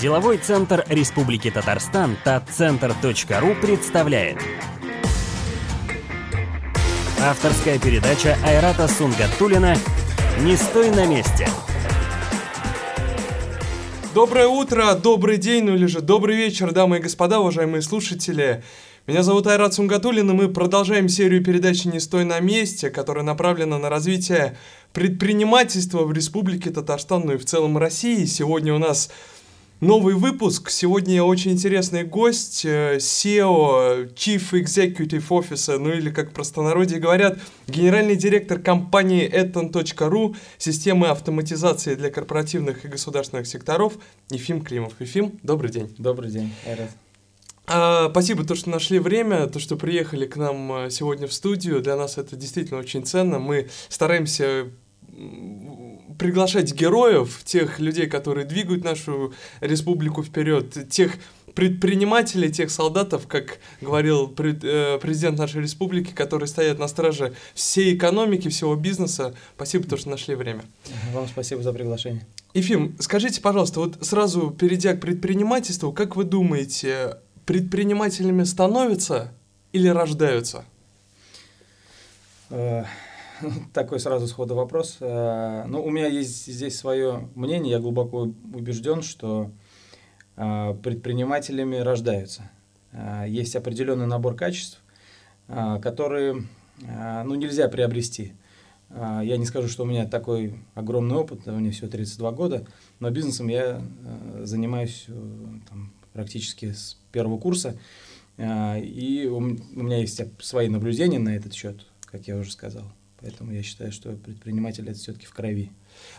Деловой центр Республики Татарстан татцентр.ру представляет Авторская передача Айрата Сунгатулина «Не стой на месте». Доброе утро, добрый день, ну или же добрый вечер, дамы и господа, уважаемые слушатели. Меня зовут Айрат Сунгатулин, и мы продолжаем серию передачи «Не стой на месте», которая направлена на развитие предпринимательства в Республике Татарстан, ну и в целом России. Сегодня у нас Новый выпуск. Сегодня очень интересный гость, э, SEO, Chief Executive Officer, ну или как простонародье говорят, генеральный директор компании eton.ru, системы автоматизации для корпоративных и государственных секторов, Ефим Климов. Ефим, добрый день. Добрый день, Айрат. А, спасибо, то, что нашли время, то, что приехали к нам э, сегодня в студию. Для нас это действительно очень ценно. Мы стараемся приглашать героев, тех людей, которые двигают нашу республику вперед, тех предпринимателей, тех солдатов, как говорил э, президент нашей республики, которые стоят на страже всей экономики, всего бизнеса. Спасибо, что нашли время. Вам спасибо за приглашение. Ефим, скажите, пожалуйста, вот сразу перейдя к предпринимательству, как вы думаете, предпринимателями становятся или рождаются? Такой сразу сходу вопрос. Э, ну, у меня есть здесь свое мнение. Я глубоко убежден, что э, предпринимателями рождаются. Э, есть определенный набор качеств, которые ну, нельзя приобрести. Я не скажу, что у меня такой огромный опыт, мне всего 32 года, но бизнесом я занимаюсь там, практически с первого курса. И у меня есть свои наблюдения на этот счет, как я уже сказал. Поэтому я считаю, что предприниматель это все-таки в крови.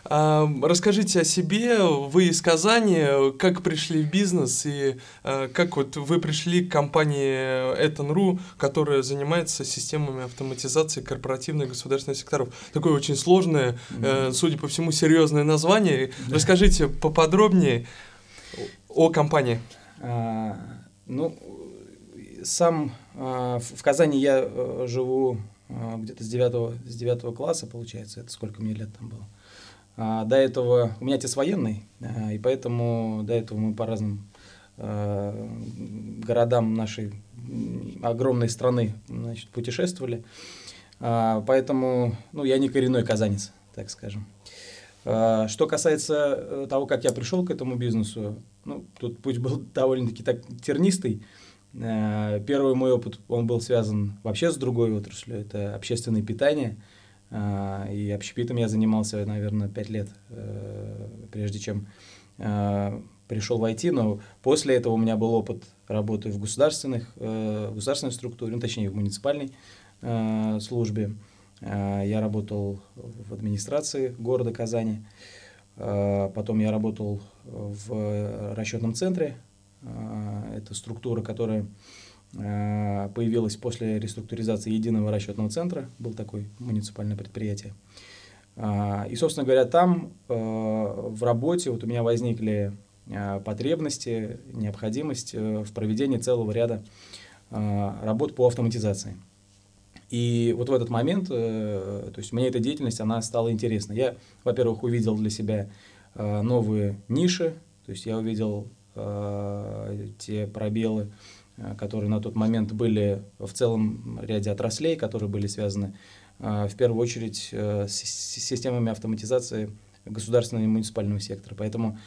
А, расскажите о себе. Вы из Казани. Как пришли в бизнес и а, как вот вы пришли к компании Eton.ru, которая занимается системами автоматизации корпоративных государственных секторов? Такое очень сложное, mm-hmm. судя по всему, серьезное название. Да. Расскажите поподробнее о компании. А, ну, сам а, в Казани я э, живу где-то с 9, с 9 класса, получается, это сколько мне лет там было. А, до этого, у меня отец военный, а, и поэтому до этого мы по разным а, городам нашей огромной страны значит, путешествовали. А, поэтому, ну, я не коренной казанец, так скажем. А, что касается э, того, как я пришел к этому бизнесу, ну, тут путь был довольно-таки так тернистый. Э, первый мой опыт, он был связан вообще с другой отраслью, это общественное питание. Э, и общепитом я занимался, наверное, пять лет, э, прежде чем пришел в IT, но после этого у меня был опыт работы в государственных, в государственной структуре, ну, точнее, в муниципальной службе. Я работал в администрации города Казани. Потом я работал в расчетном центре это структура, которая а, появилась после реструктуризации единого расчетного центра, был такой муниципальное предприятие. А, и, собственно говоря, там в работе вот у меня возникли потребности, необходимость э, в проведении целого ряда работ по автоматизации. И вот в этот момент, э, то есть мне эта деятельность, она стала интересна. Я, во-первых, увидел для себя новые ниши, то есть я увидел те пробелы, э, которые на тот момент были в целом ряде отраслей, которые были связаны э, в первую очередь с системами автоматизации государственного и муниципального сектора. Поэтому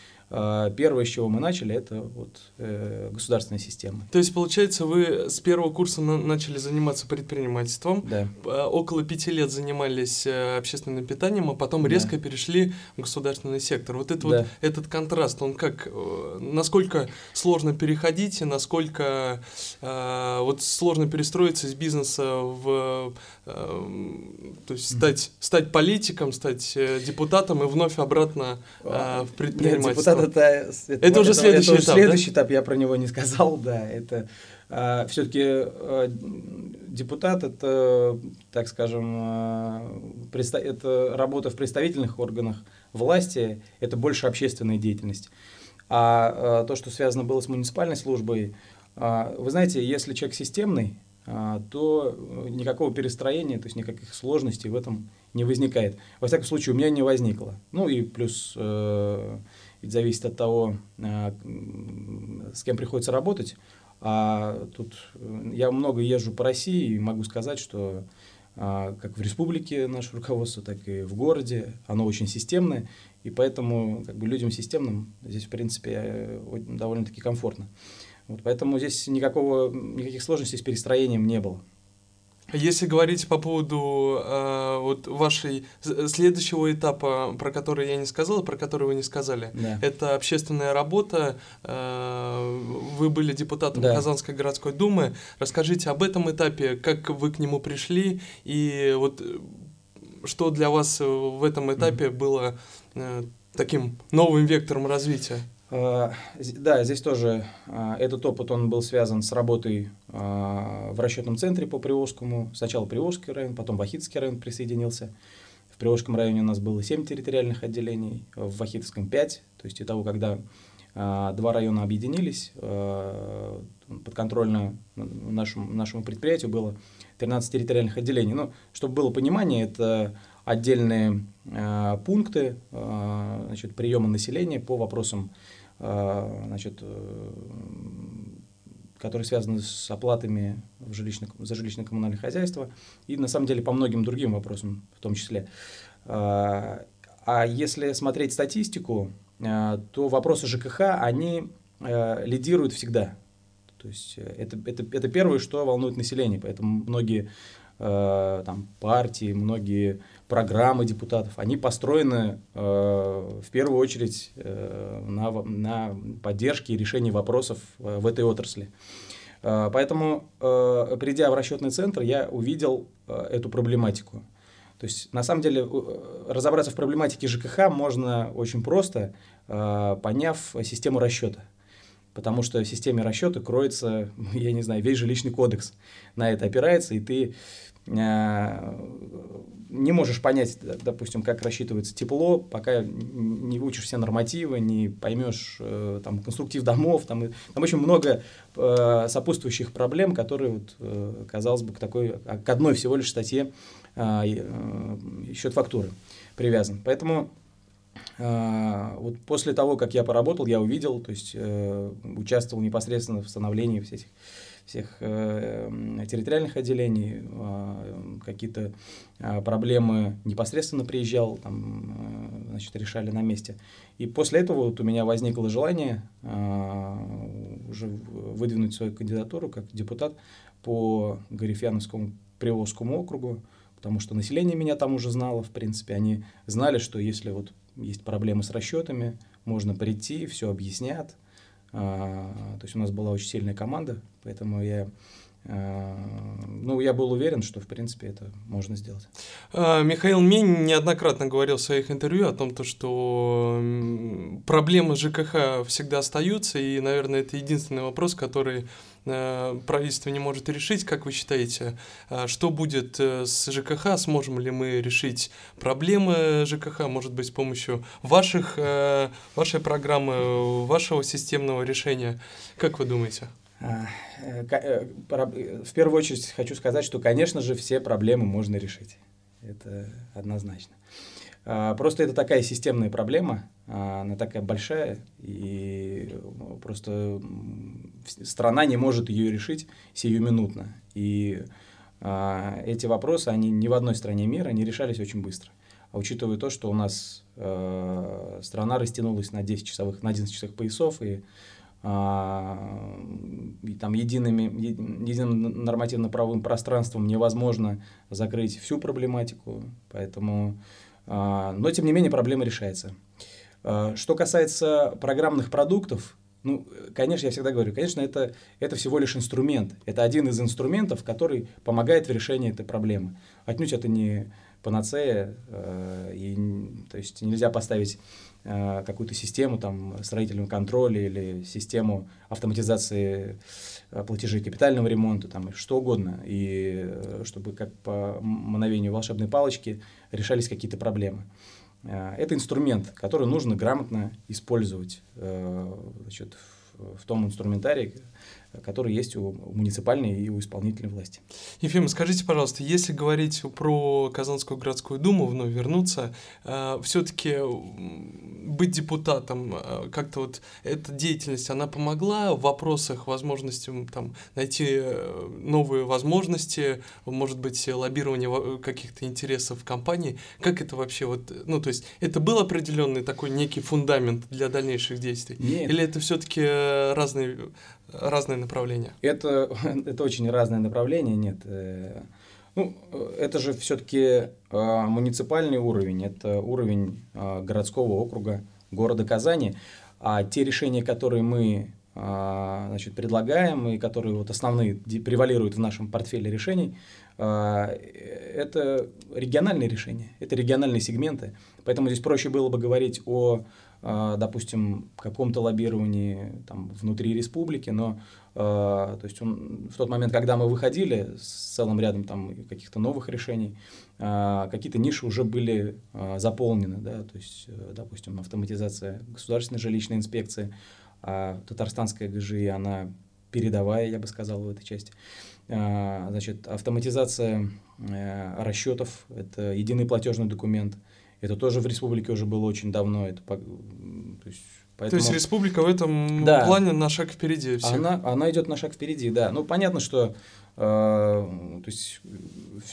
первое, с чего мы начали, это вот э, государственная система. То есть, получается, вы с первого курса на начали заниматься предпринимательством, да. А, около пяти лет занимались э, общественным питанием, а потом да. резко перешли в государственный сектор. Вот, это да. вот этот контраст, он как, э, насколько сложно переходить, насколько э, вот сложно перестроиться из бизнеса в, э, то есть стать, стать политиком, стать э, депутатом и вновь обратно э, в предпринимательство. Нет, это, это, это уже следующий это, этап. Следующий да? этап, я про него не сказал, да. Это а, все-таки а, депутат это, так скажем, предста- это работа в представительных органах власти, это больше общественная деятельность. А, а то, что связано было с муниципальной службой, а, вы знаете, если человек системный, а, то никакого перестроения, то есть никаких сложностей в этом не возникает. Во всяком случае, у меня не возникло. Ну и плюс э, ведь зависит от того, э, с кем приходится работать. А тут э, я много езжу по России и могу сказать, что а, как в республике наше руководство, так и в городе, оно очень системное, и поэтому как бы людям системным здесь, в принципе, довольно-таки комфортно. Вот, поэтому здесь никакого, никаких сложностей с перестроением не было. Если говорить по поводу э, вот вашей следующего этапа, про который я не сказал, про который вы не сказали, да. это общественная работа. Э, вы были депутатом да. Казанской городской думы. Расскажите об этом этапе, как вы к нему пришли и вот что для вас в этом этапе mm-hmm. было э, таким новым вектором развития? А, да, здесь тоже а, этот опыт, он был связан с работой а, в расчетном центре по Приволжскому. Сначала Приволжский район, потом Вахитский район присоединился. В Приволжском районе у нас было 7 территориальных отделений, в Вахитском 5. То есть, того, когда два района объединились, подконтрольно нашему, нашему предприятию было 13 территориальных отделений. Ну, чтобы было понимание, это отдельные пункты значит, приема населения по вопросам а, значит, которые связаны с оплатами в жилищно, за жилищно-коммунальное хозяйство и на самом деле по многим другим вопросам в том числе. А, а если смотреть статистику, а, то вопросы ЖКХ, они лидируют всегда. То есть э, это, это, это первое, что волнует население, поэтому многие э, там, партии, многие программы депутатов, они построены э, в первую очередь э, на, на поддержке и решении вопросов э, в этой отрасли. Э, поэтому, э, придя в расчетный центр, я увидел э, эту проблематику. То есть, на самом деле, разобраться в проблематике ЖКХ можно очень просто, э, поняв систему расчета. Потому что в системе расчета кроется, я не знаю, весь жилищный кодекс на это опирается, и ты Э, не можешь понять, допустим, как рассчитывается тепло, пока не выучишь все нормативы, не поймешь э, там, конструктив домов, там, там очень много э, сопутствующих проблем, которые, вот, казалось бы, к, такой, к одной всего лишь статье счет фактуры привязан. Поэтому вот после того, как я поработал, я увидел, то есть участвовал непосредственно в становлении всех этих всех э, территориальных отделений, э, какие-то э, проблемы непосредственно приезжал, там, э, значит, решали на месте. И после этого вот у меня возникло желание э, уже выдвинуть свою кандидатуру как депутат по Гарифьяновскому Приволжскому округу, потому что население меня там уже знало, в принципе, они знали, что если вот есть проблемы с расчетами, можно прийти, все объяснят, а, то есть у нас была очень сильная команда, поэтому я а, ну, я был уверен, что, в принципе, это можно сделать. А, Михаил Мень неоднократно говорил в своих интервью о том, то, что проблемы ЖКХ всегда остаются, и, наверное, это единственный вопрос, который правительство не может решить, как вы считаете, э, что будет э, с ЖКХ, сможем ли мы решить проблемы ЖКХ, может быть, с помощью ваших, вашей программы, вашего системного решения, как вы думаете? А, в первую очередь хочу сказать, что, конечно же, все проблемы можно решить. Это однозначно. А, просто это такая системная проблема, а, она такая большая, и ну, просто страна не может ее решить сиюминутно. И а, эти вопросы, они ни в одной стране мира не решались очень быстро. А учитывая то, что у нас страна растянулась на 10 часовых, на 11 часовых поясов, и, и там едиными, единым нормативно-правовым пространством невозможно закрыть всю проблематику, поэтому а, но, тем не менее, проблема решается. А, что касается программных продуктов, ну, конечно, я всегда говорю, конечно, это, это всего лишь инструмент. Это один из инструментов, который помогает в решении этой проблемы. Отнюдь это не панацея, э, и, то есть нельзя поставить э, какую-то систему там, строительного контроля или систему автоматизации э, платежей капитального ремонта, там, что угодно, и э, чтобы как по мановению волшебной палочки решались какие-то проблемы. Э, это инструмент, который нужно грамотно использовать э, значит, в, том инструментарии, который есть у муниципальной и у исполнительной власти. Ефим, скажите, пожалуйста, если говорить про Казанскую городскую думу, вновь вернуться, э, все-таки быть депутатом, э, как-то вот эта деятельность, она помогла в вопросах возможности там, найти э, новые возможности, может быть, лоббирование каких-то интересов компании? Как это вообще вот, ну, то есть это был определенный такой некий фундамент для дальнейших действий? Нет. Или это все-таки разные разные направления? Это, это очень разные направления, нет. Э, ну, это же все-таки а, муниципальный уровень, это уровень а, городского округа города Казани. А те решения, которые мы а, значит, предлагаем и которые вот основные превалируют в нашем портфеле решений, это региональные решения, это региональные сегменты. Поэтому здесь проще было бы говорить о допустим, каком-то лоббировании там, внутри республики, но а, то есть он, в тот момент, когда мы выходили с целым рядом там, каких-то новых решений, а, какие-то ниши уже были заполнены, да, то есть, э, допустим, автоматизация государственной жилищной инспекции, а татарстанская ГЖИ, она передовая, я бы сказал, в этой части. Значит, автоматизация э, расчетов, это единый платежный документ – это тоже в республике уже было очень давно. Это, то, есть, поэтому... то есть республика в этом да. плане на шаг впереди всех. Она, она идет на шаг впереди, да. Ну, понятно, что э, то есть,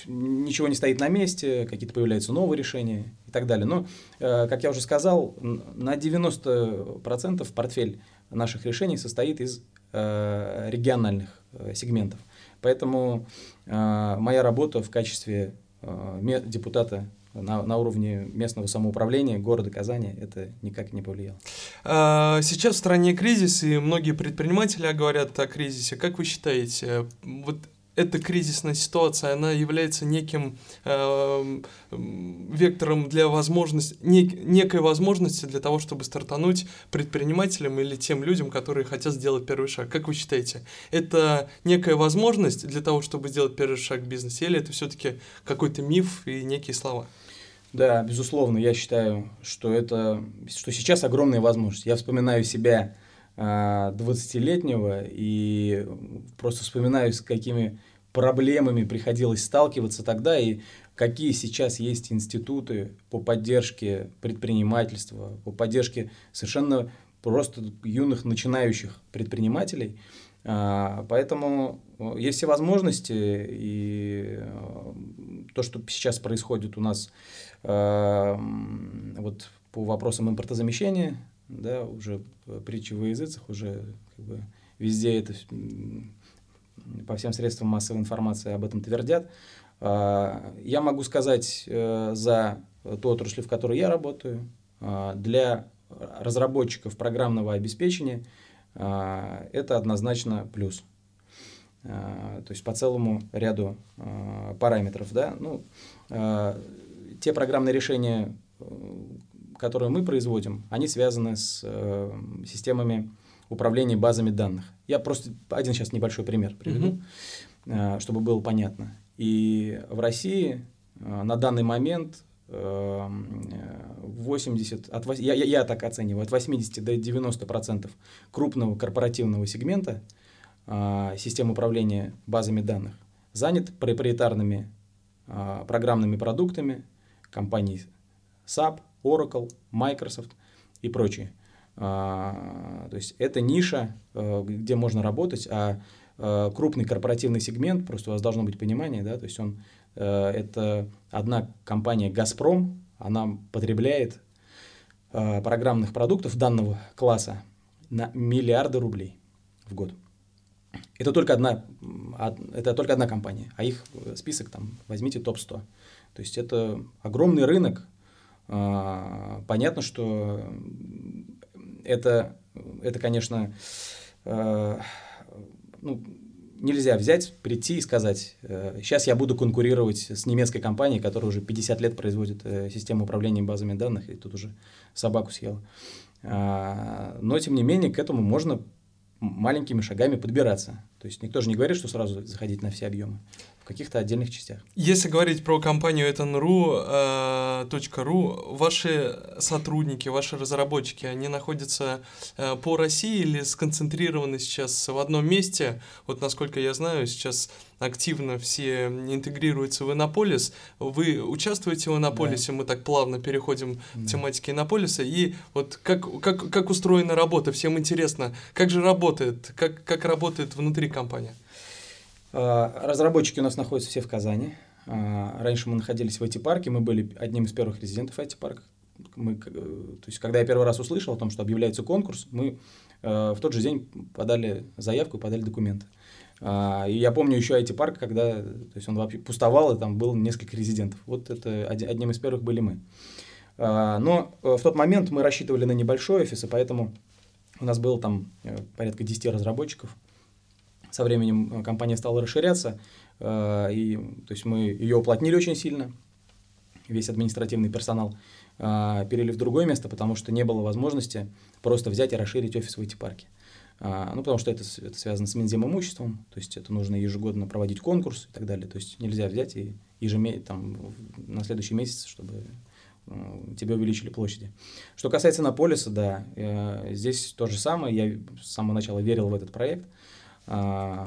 ничего не стоит на месте, какие-то появляются новые решения и так далее. Но, э, как я уже сказал, на 90% портфель наших решений состоит из э, региональных э, сегментов. Поэтому э, моя работа в качестве э, депутата на, на уровне местного самоуправления города Казани это никак не повлияло. А, сейчас в стране кризис, и многие предприниматели говорят о кризисе. Как вы считаете, вот эта кризисная ситуация, она является неким э, вектором для возможности, нек, некой возможности для того, чтобы стартануть предпринимателям или тем людям, которые хотят сделать первый шаг. Как вы считаете, это некая возможность для того, чтобы сделать первый шаг в бизнесе, или это все-таки какой-то миф и некие слова? Да, безусловно, я считаю, что это, что сейчас огромная возможность. Я вспоминаю себя 20-летнего а, и просто вспоминаю, с какими проблемами приходилось сталкиваться тогда и какие сейчас есть институты по поддержке предпринимательства, по поддержке совершенно просто юных начинающих предпринимателей. А, поэтому есть все возможности, и э, то, что сейчас происходит у нас э, вот по вопросам импортозамещения, да, уже притчи во языцах, уже как бы везде это по всем средствам массовой информации об этом твердят. А, я могу сказать за ту отрасль, в которой я работаю, для разработчиков программного обеспечения – а, это однозначно плюс. А, то есть по целому ряду а, параметров. Да? Ну, те программные решения, которые мы производим, они связаны с э, системами управления базами данных. Я просто один сейчас небольшой пример приведу, mm-hmm. чтобы было понятно. И в России на данный момент 80, от, я, я, я так оцениваю, от 80 до 90 процентов крупного корпоративного сегмента а, систем управления базами данных занят проприетарными а, программными продуктами компаний SAP, Oracle, Microsoft и прочие. А, то есть это ниша, а, где можно работать, а, а крупный корпоративный сегмент, просто у вас должно быть понимание, да, то есть он Э, это одна компания «Газпром», она потребляет э, программных продуктов данного класса на миллиарды рублей в год. Это только одна, это только одна компания, а их список там возьмите топ-100. То есть это огромный рынок. Э, понятно, что это, это конечно, ну, нельзя взять, прийти и сказать, сейчас э, я буду конкурировать с немецкой компанией, которая уже 50 лет производит э, систему управления базами данных, и тут уже собаку съела. А, но, тем не менее, к этому можно маленькими шагами подбираться. То есть никто же не говорит, что сразу заходить на все объемы. Каких-то отдельных частях. Если говорить про компанию etanru.ru, э, ваши сотрудники, ваши разработчики, они находятся э, по России или сконцентрированы сейчас в одном месте? Вот насколько я знаю, сейчас активно все интегрируются в Иннополис. Вы участвуете в Иннополисе, да. мы так плавно переходим да. к тематике Иннополиса. И вот как, как, как устроена работа? Всем интересно, как же работает, как, как работает внутри компании? А, разработчики у нас находятся все в Казани. А, раньше мы находились в IT-парке, мы были одним из первых резидентов IT-парка. Мы, э, то есть, когда я первый раз услышал о том, что объявляется конкурс, мы э, в тот же день подали заявку и подали документы. А, и я помню еще IT-парк, когда то есть он вообще пустовал, и там было несколько резидентов. Вот это одним из первых были мы. Но э, в тот момент мы рассчитывали на небольшой офис, и поэтому у нас было там порядка 10 разработчиков – со временем э, компания стала расширяться, э, и, то есть мы ее уплотнили очень сильно, весь административный персонал э, перели в другое место, потому что не было возможности просто взять и расширить офис в эти парке. Ну, потому что это, это связано с Минзем имуществом, то есть это нужно ежегодно проводить конкурс и так далее. То есть нельзя взять и ежемесячно, там, на следующий месяц, чтобы тебе увеличили площади. Что касается Наполиса, да, здесь то же самое. Я с самого начала верил в этот проект. А,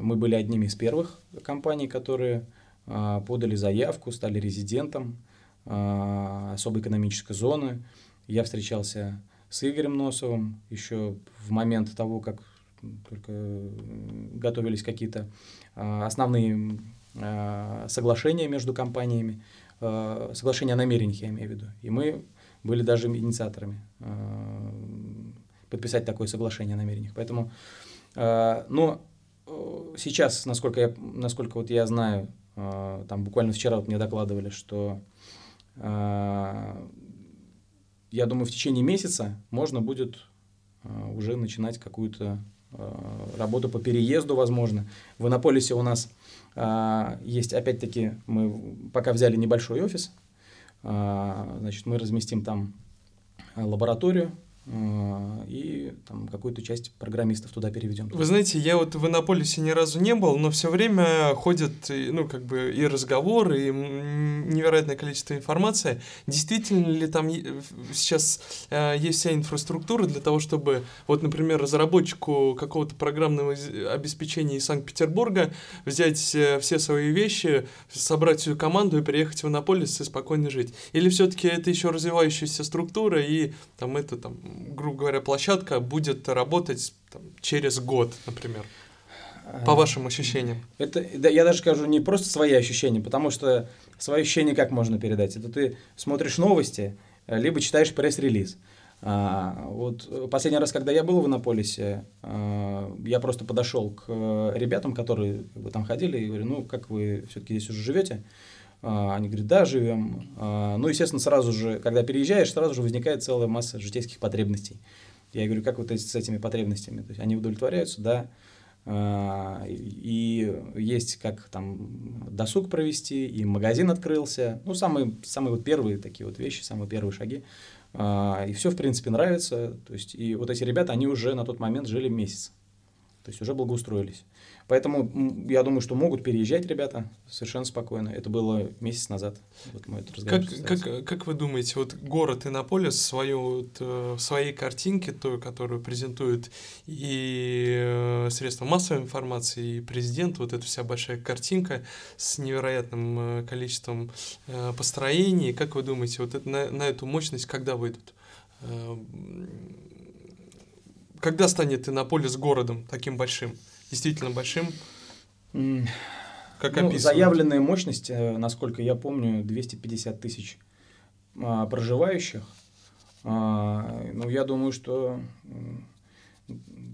мы были одними из первых компаний, которые а, подали заявку, стали резидентом а, особой экономической зоны. Я встречался с Игорем Носовым еще в момент того, как только готовились какие-то основные соглашения между компаниями, соглашения о намерениях, я имею в виду. И мы были даже инициаторами подписать такое соглашение о намерениях. Поэтому но э, сейчас, насколько я, насколько вот я знаю, э, там буквально вчера вот мне докладывали, что я думаю, в течение месяца можно будет уже начинать какую-то работу по переезду, возможно. В Иннополисе у нас есть, опять-таки, мы пока взяли небольшой офис, значит, мы разместим там лабораторию, и там какую-то часть программистов туда переведем. Вы знаете, я вот в Иннополисе ни разу не был, но все время ходят, ну, как бы и разговоры, и невероятное количество информации. Действительно ли там сейчас э, есть вся инфраструктура для того, чтобы, вот, например, разработчику какого-то программного обеспечения из Санкт-Петербурга взять э, все свои вещи, собрать всю команду и приехать в Иннополис и спокойно жить? Или все-таки это еще развивающаяся структура, и там это там грубо говоря, площадка будет работать там, через год, например? По э, вашим ощущениям. Это, да, я даже скажу не просто свои ощущения, потому что свои ощущения как можно передать? Это ты смотришь новости, э, либо читаешь пресс-релиз. А, вот последний раз, когда я был в Иннополисе, а, я просто подошел к ребятам, которые как там ходили, и говорю, ну, как вы все-таки здесь уже живете? А, они говорят, да, живем. А, ну, естественно, сразу же, когда переезжаешь, сразу же возникает целая масса житейских потребностей. Я говорю, как вот с этими потребностями? То есть они удовлетворяются, да. А, и есть как там досуг провести, и магазин открылся. Ну, самые, самые вот первые такие вот вещи, самые первые шаги. И все, в принципе, нравится. То есть, и вот эти ребята, они уже на тот момент жили месяц. То есть уже благоустроились. Поэтому я думаю, что могут переезжать ребята совершенно спокойно. Это было месяц назад. Вот мы этот как, как, как вы думаете, вот город Иннополис свою, вот, э, в своей картинке, той, которую презентует и э, средства массовой информации, и президент, вот эта вся большая картинка с невероятным э, количеством построений, как вы думаете, вот это, на, на эту мощность когда выйдут? Когда станет Иннополис городом таким большим? Действительно большим? Как ну, заявленная мощность, э, насколько я помню, 250 тысяч а, проживающих. А, ну, я думаю, что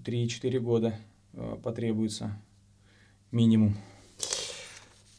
3-4 года а, потребуется минимум.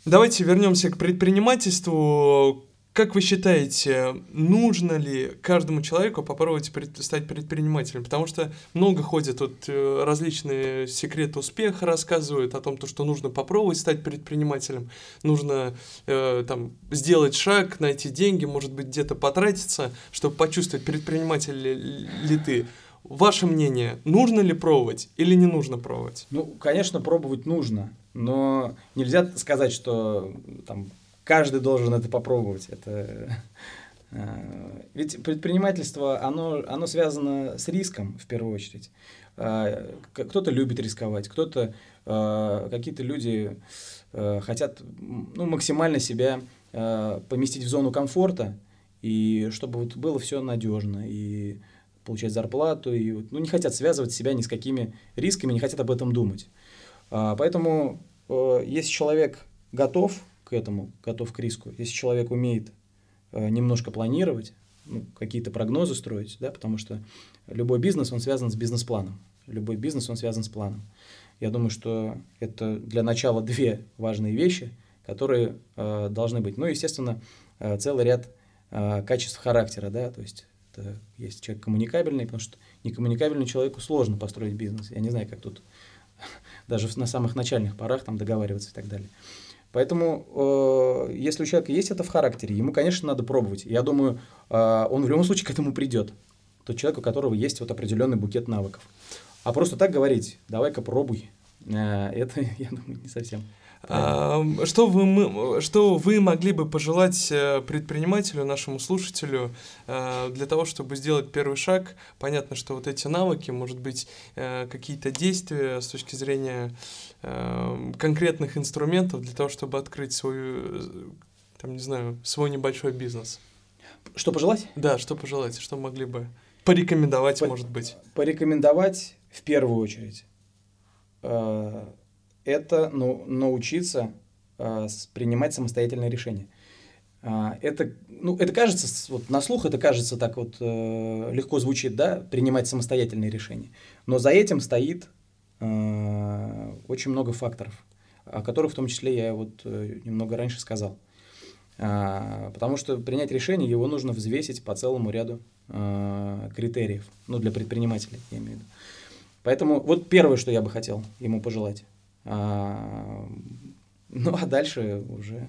Давайте вернемся к предпринимательству. Как вы считаете, нужно ли каждому человеку попробовать пред, стать предпринимателем? Потому что много ходят вот э, различные секреты успеха, рассказывают о том, то, что нужно попробовать стать предпринимателем, нужно э, там сделать шаг, найти деньги, может быть где-то потратиться, чтобы почувствовать, предприниматель ли, ли ты. Ваше мнение, нужно ли пробовать или не нужно пробовать? Ну, конечно, пробовать нужно. Но нельзя сказать, что там каждый должен это попробовать. Это э, ведь предпринимательство, оно, оно связано с риском в первую очередь. Э, кто-то любит рисковать, кто-то, э, какие-то люди хотят ну, максимально себя поместить в зону комфорта, и чтобы вот было все надежно, и получать зарплату, и ну, не хотят связывать себя ни с какими рисками, не хотят об этом думать. Поэтому если человек готов к этому, готов к риску. Если человек умеет э, немножко планировать, ну, какие-то прогнозы строить, да, потому что любой бизнес, он связан с бизнес-планом. Любой бизнес, он связан с планом. Я думаю, что это для начала две важные вещи, которые э, должны быть. Ну, естественно, э, целый ряд э, качеств характера, да, то есть это есть человек коммуникабельный, потому что некоммуникабельному человеку сложно построить бизнес. Я не знаю, как тут даже на самых начальных порах там договариваться и так далее. Поэтому, э, если у человека есть это в характере, ему, конечно, надо пробовать. Я думаю, э, он в любом случае к этому придет. Тот человек, у которого есть вот определенный букет навыков. А просто так говорить, давай-ка пробуй, э, это, я думаю, не совсем. Что вы, что вы могли бы пожелать э, предпринимателю, нашему слушателю, э, для того, чтобы сделать первый шаг? Понятно, что вот эти навыки, может быть, э, какие-то действия с точки зрения конкретных инструментов для того, чтобы открыть свою, там, не знаю, свой небольшой бизнес. Что пожелать? Да, что пожелать, что могли бы порекомендовать, По- может быть. Порекомендовать в первую очередь это ну, научиться э, принимать самостоятельные решения. А, это, ну, это кажется, вот на слух это кажется так вот э, легко звучит, да, принимать самостоятельные решения. Но за этим стоит э, очень много факторов, о которых в том числе я вот э, немного раньше сказал. А, потому что принять решение, его нужно взвесить по целому ряду э, критериев, ну, для предпринимателей, я имею в виду. Поэтому вот первое, что я бы хотел ему пожелать. А, ну, а дальше уже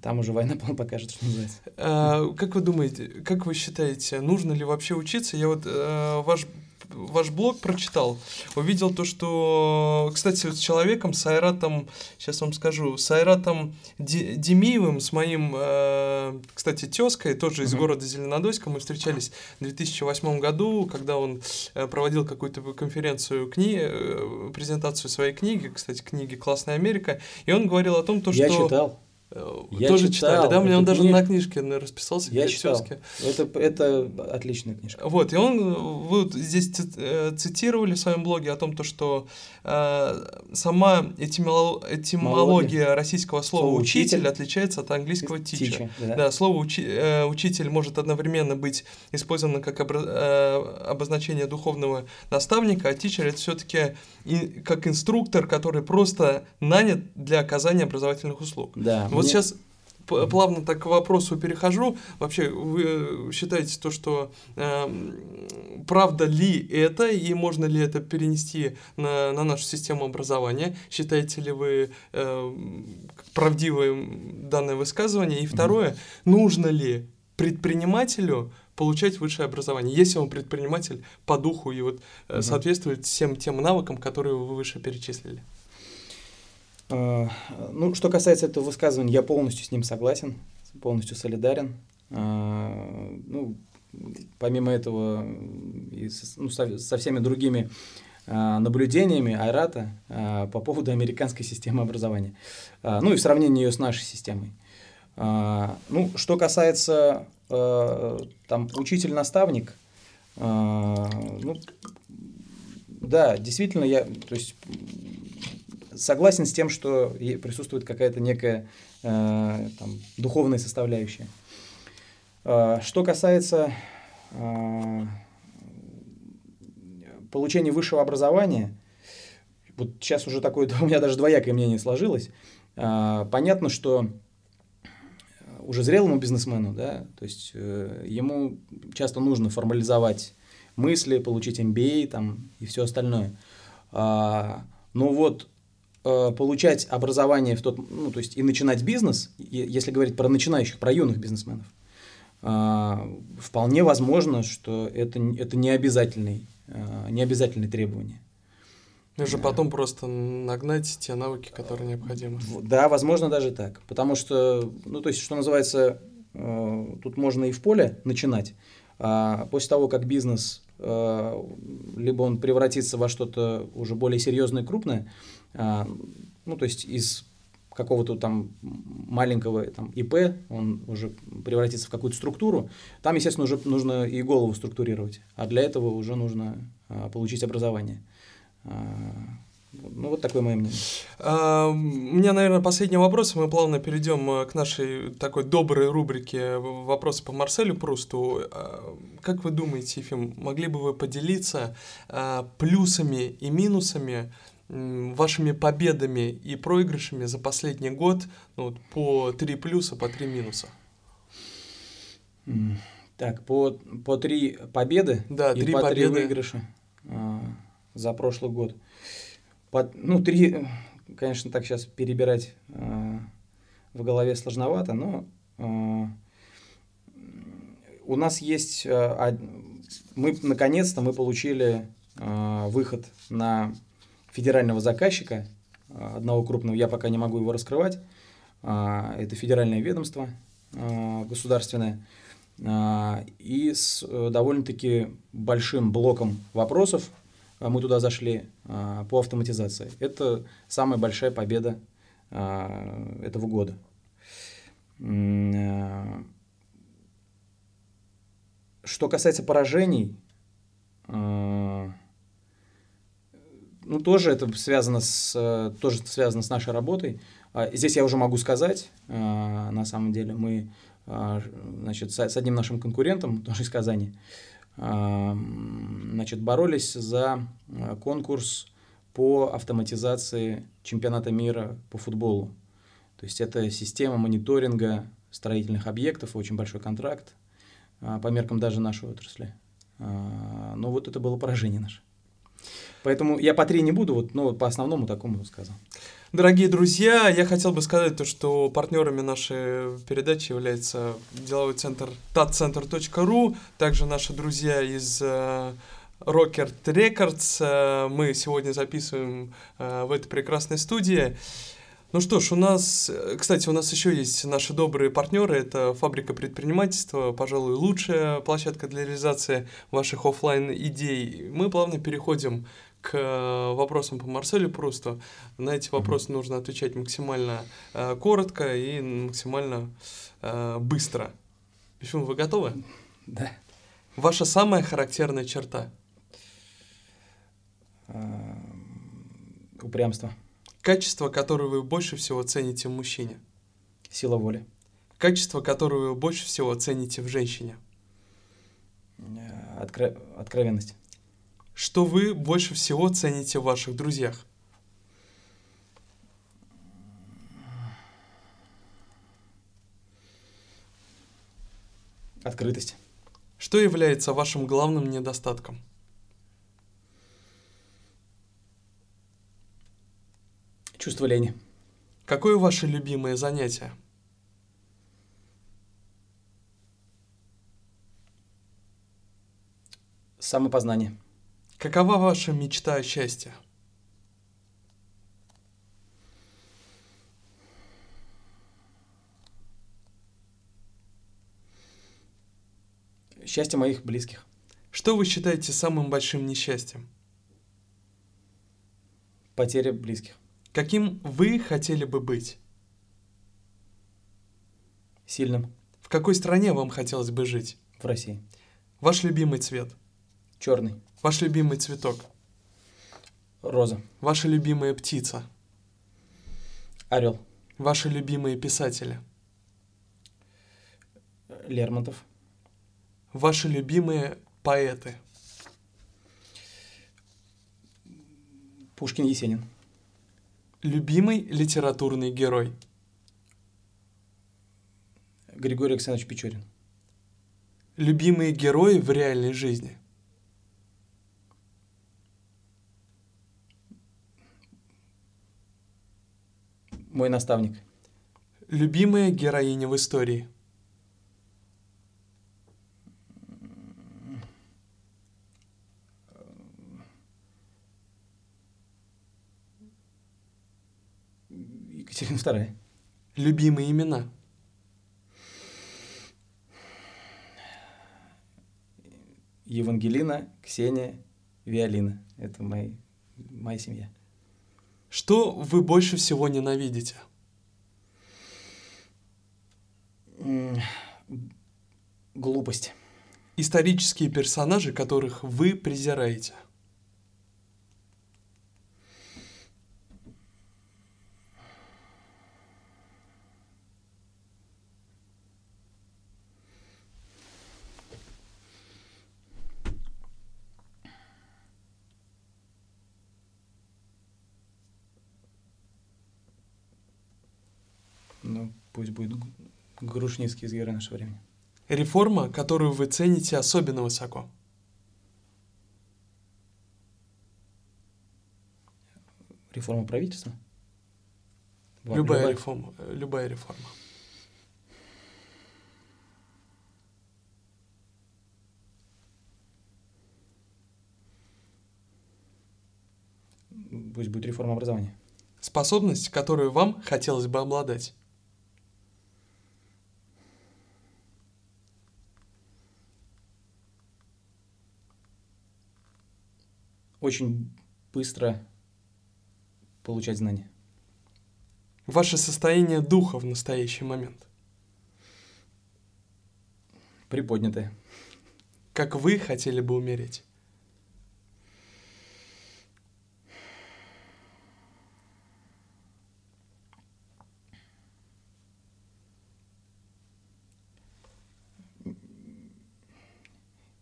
там уже война покажет, что называется. А, как вы думаете, как вы считаете, нужно ли вообще учиться? Я вот а, ваш ваш блог прочитал, увидел то, что, кстати, с человеком, с Айратом, сейчас вам скажу, с Айратом Демиевым, с моим, э, кстати, тезкой, тоже из города Зеленодольска, мы встречались в 2008 году, когда он э, проводил какую-то конференцию, кни... Э, презентацию своей книги, кстати, книги «Классная Америка», и он говорил о том, то, что... Я читал. Э, я тоже читал, читали, да? У меня он даже книж... на книжке расписался. Я читал. Это, это отличная книжка. Вот, и он, вы здесь э, цитировали в своем блоге о том, то, что э, сама этимоло, этимология российского слова слово «учитель» учитель отличается от английского «teacher». да. да, слово учи, э, «учитель» может одновременно быть использовано как обра, э, обозначение духовного наставника, а «teacher» — это все таки как инструктор, который просто нанят для оказания образовательных услуг. Да. Вот мне... сейчас плавно так к вопросу перехожу. Вообще, вы считаете то, что э, правда ли это, и можно ли это перенести на, на нашу систему образования? Считаете ли вы э, правдивым данное высказывание? И второе, mm-hmm. нужно ли предпринимателю получать высшее образование, если он предприниматель по духу и вот mm-hmm. соответствует всем тем навыкам, которые вы выше перечислили? А, ну, что касается этого высказывания, я полностью с ним согласен, полностью солидарен. А, ну, помимо этого, и со, ну, со, всеми другими а, наблюдениями Айрата по поводу американской системы образования. Ну и в сравнении ее с нашей системой. Ну, что касается там учитель-наставник, ну, да, действительно, я, то есть согласен с тем, что присутствует какая-то некая э, там, духовная составляющая. Э, что касается э, получения высшего образования, вот сейчас уже такое, у меня даже двоякое мнение сложилось. Э, понятно, что уже зрелому бизнесмену, да, то есть э, ему часто нужно формализовать мысли, получить MBA там, и все остальное. А, но вот Э, получать образование в тот, ну, то есть и начинать бизнес, если говорить про начинающих, про юных бизнесменов, э, вполне возможно, что это, это не, обязательный, э, не обязательные требования. И уже потом просто нагнать те навыки, которые необходимы. Да, возможно, даже так. Потому что, ну, то есть, что называется, э, тут можно и в поле начинать. А после того, как бизнес, э, либо он превратится во что-то уже более серьезное и крупное, э, ну, то есть, из какого-то там маленького там, ИП, он уже превратится в какую-то структуру, там, естественно, уже нужно и голову структурировать. А для этого уже нужно а, получить образование. А, ну, вот такое мое мнение. А, у меня, наверное, последний вопрос. Мы плавно перейдем э, к нашей такой доброй рубрике «Вопросы по Марселю Прусту». А, как вы думаете, Ефим, могли бы вы поделиться плюсами и минусами вашими победами и проигрышами за последний год ну, вот, по три плюса, по три минуса? Так, по, по три победы да, и три по победы. три выигрыша а, за прошлый год. По, ну, три, конечно, так сейчас перебирать а, в голове сложновато, но а, у нас есть, а, мы наконец-то мы получили а, выход на федерального заказчика, а, одного крупного, я пока не могу его раскрывать, а, это федеральное ведомство а, государственное, и с э, довольно-таки большим блоком вопросов мы туда зашли по автоматизации. Это самая большая победа этого года. Что касается поражений, ну, тоже это связано с, э, тоже связано с нашей работой. А, здесь я уже могу сказать, а, на самом деле, мы а, значит, с одним нашим конкурентом, тоже из Казани, значит, боролись за конкурс по автоматизации чемпионата мира по футболу. То есть это система мониторинга строительных объектов, очень большой контракт по меркам даже нашей отрасли. Но вот это было поражение наше. Поэтому я по три не буду, вот, но по основному такому сказал. Дорогие друзья, я хотел бы сказать то, что партнерами нашей передачи является деловой центр tatcenter.ru, также наши друзья из uh, Rocket Records. Uh, мы сегодня записываем uh, в этой прекрасной студии. Ну что ж, у нас, кстати, у нас еще есть наши добрые партнеры. Это фабрика предпринимательства, пожалуй, лучшая площадка для реализации ваших офлайн идей. Мы плавно переходим к вопросам по Марселю просто. На эти вопросы нужно отвечать максимально э, коротко и максимально э, быстро. Ефим, вы готовы? Да. Ваша самая характерная черта? Упрямство. Качество, которое вы больше всего цените в мужчине. Сила воли. Качество, которое вы больше всего цените в женщине. Э, откро... Откровенность. Что вы больше всего цените в ваших друзьях? Открытость. Что является вашим главным недостатком? Чувство лени. Какое ваше любимое занятие? Самопознание. Какова ваша мечта о счастье? Счастье моих близких. Что вы считаете самым большим несчастьем? Потеря близких. Каким вы хотели бы быть? Сильным. В какой стране вам хотелось бы жить? В России. Ваш любимый цвет? Черный. Ваш любимый цветок? Роза. Ваша любимая птица? Орел. Ваши любимые писатели? Лермонтов. Ваши любимые поэты? Пушкин Есенин. Любимый литературный герой? Григорий Александрович Печорин. Любимые герои в реальной жизни? Мой наставник. Любимая героиня в истории? Екатерина II. Любимые имена? Евангелина, Ксения, Виолина. Это мои, моя семья. Что вы больше всего ненавидите? Глупость. Исторические персонажи, которых вы презираете. Ну, пусть будет Грушницкий из «Героя нашего времени». Реформа, которую вы цените особенно высоко. Реформа правительства? Ва- Любая реформа. э, Любая реформа. Пусть будет реформа образования. Способность, которую вам хотелось бы обладать. Очень быстро получать знания. Ваше состояние духа в настоящий момент. Приподнятое. Как вы хотели бы умереть.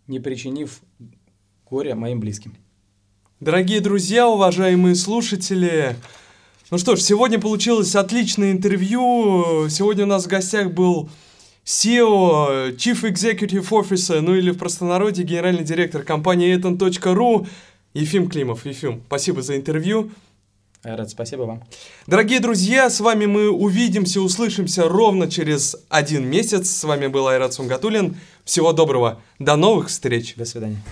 Не причинив горя моим близким. Дорогие друзья, уважаемые слушатели, ну что ж, сегодня получилось отличное интервью. Сегодня у нас в гостях был SEO, Chief Executive Officer, ну или в простонародье генеральный директор компании eton.ru Ефим Климов. Ефим, спасибо за интервью. Айрат, спасибо вам. Дорогие друзья, с вами мы увидимся, услышимся ровно через один месяц. С вами был Айрат Сунгатулин. Всего доброго. До новых встреч. До свидания.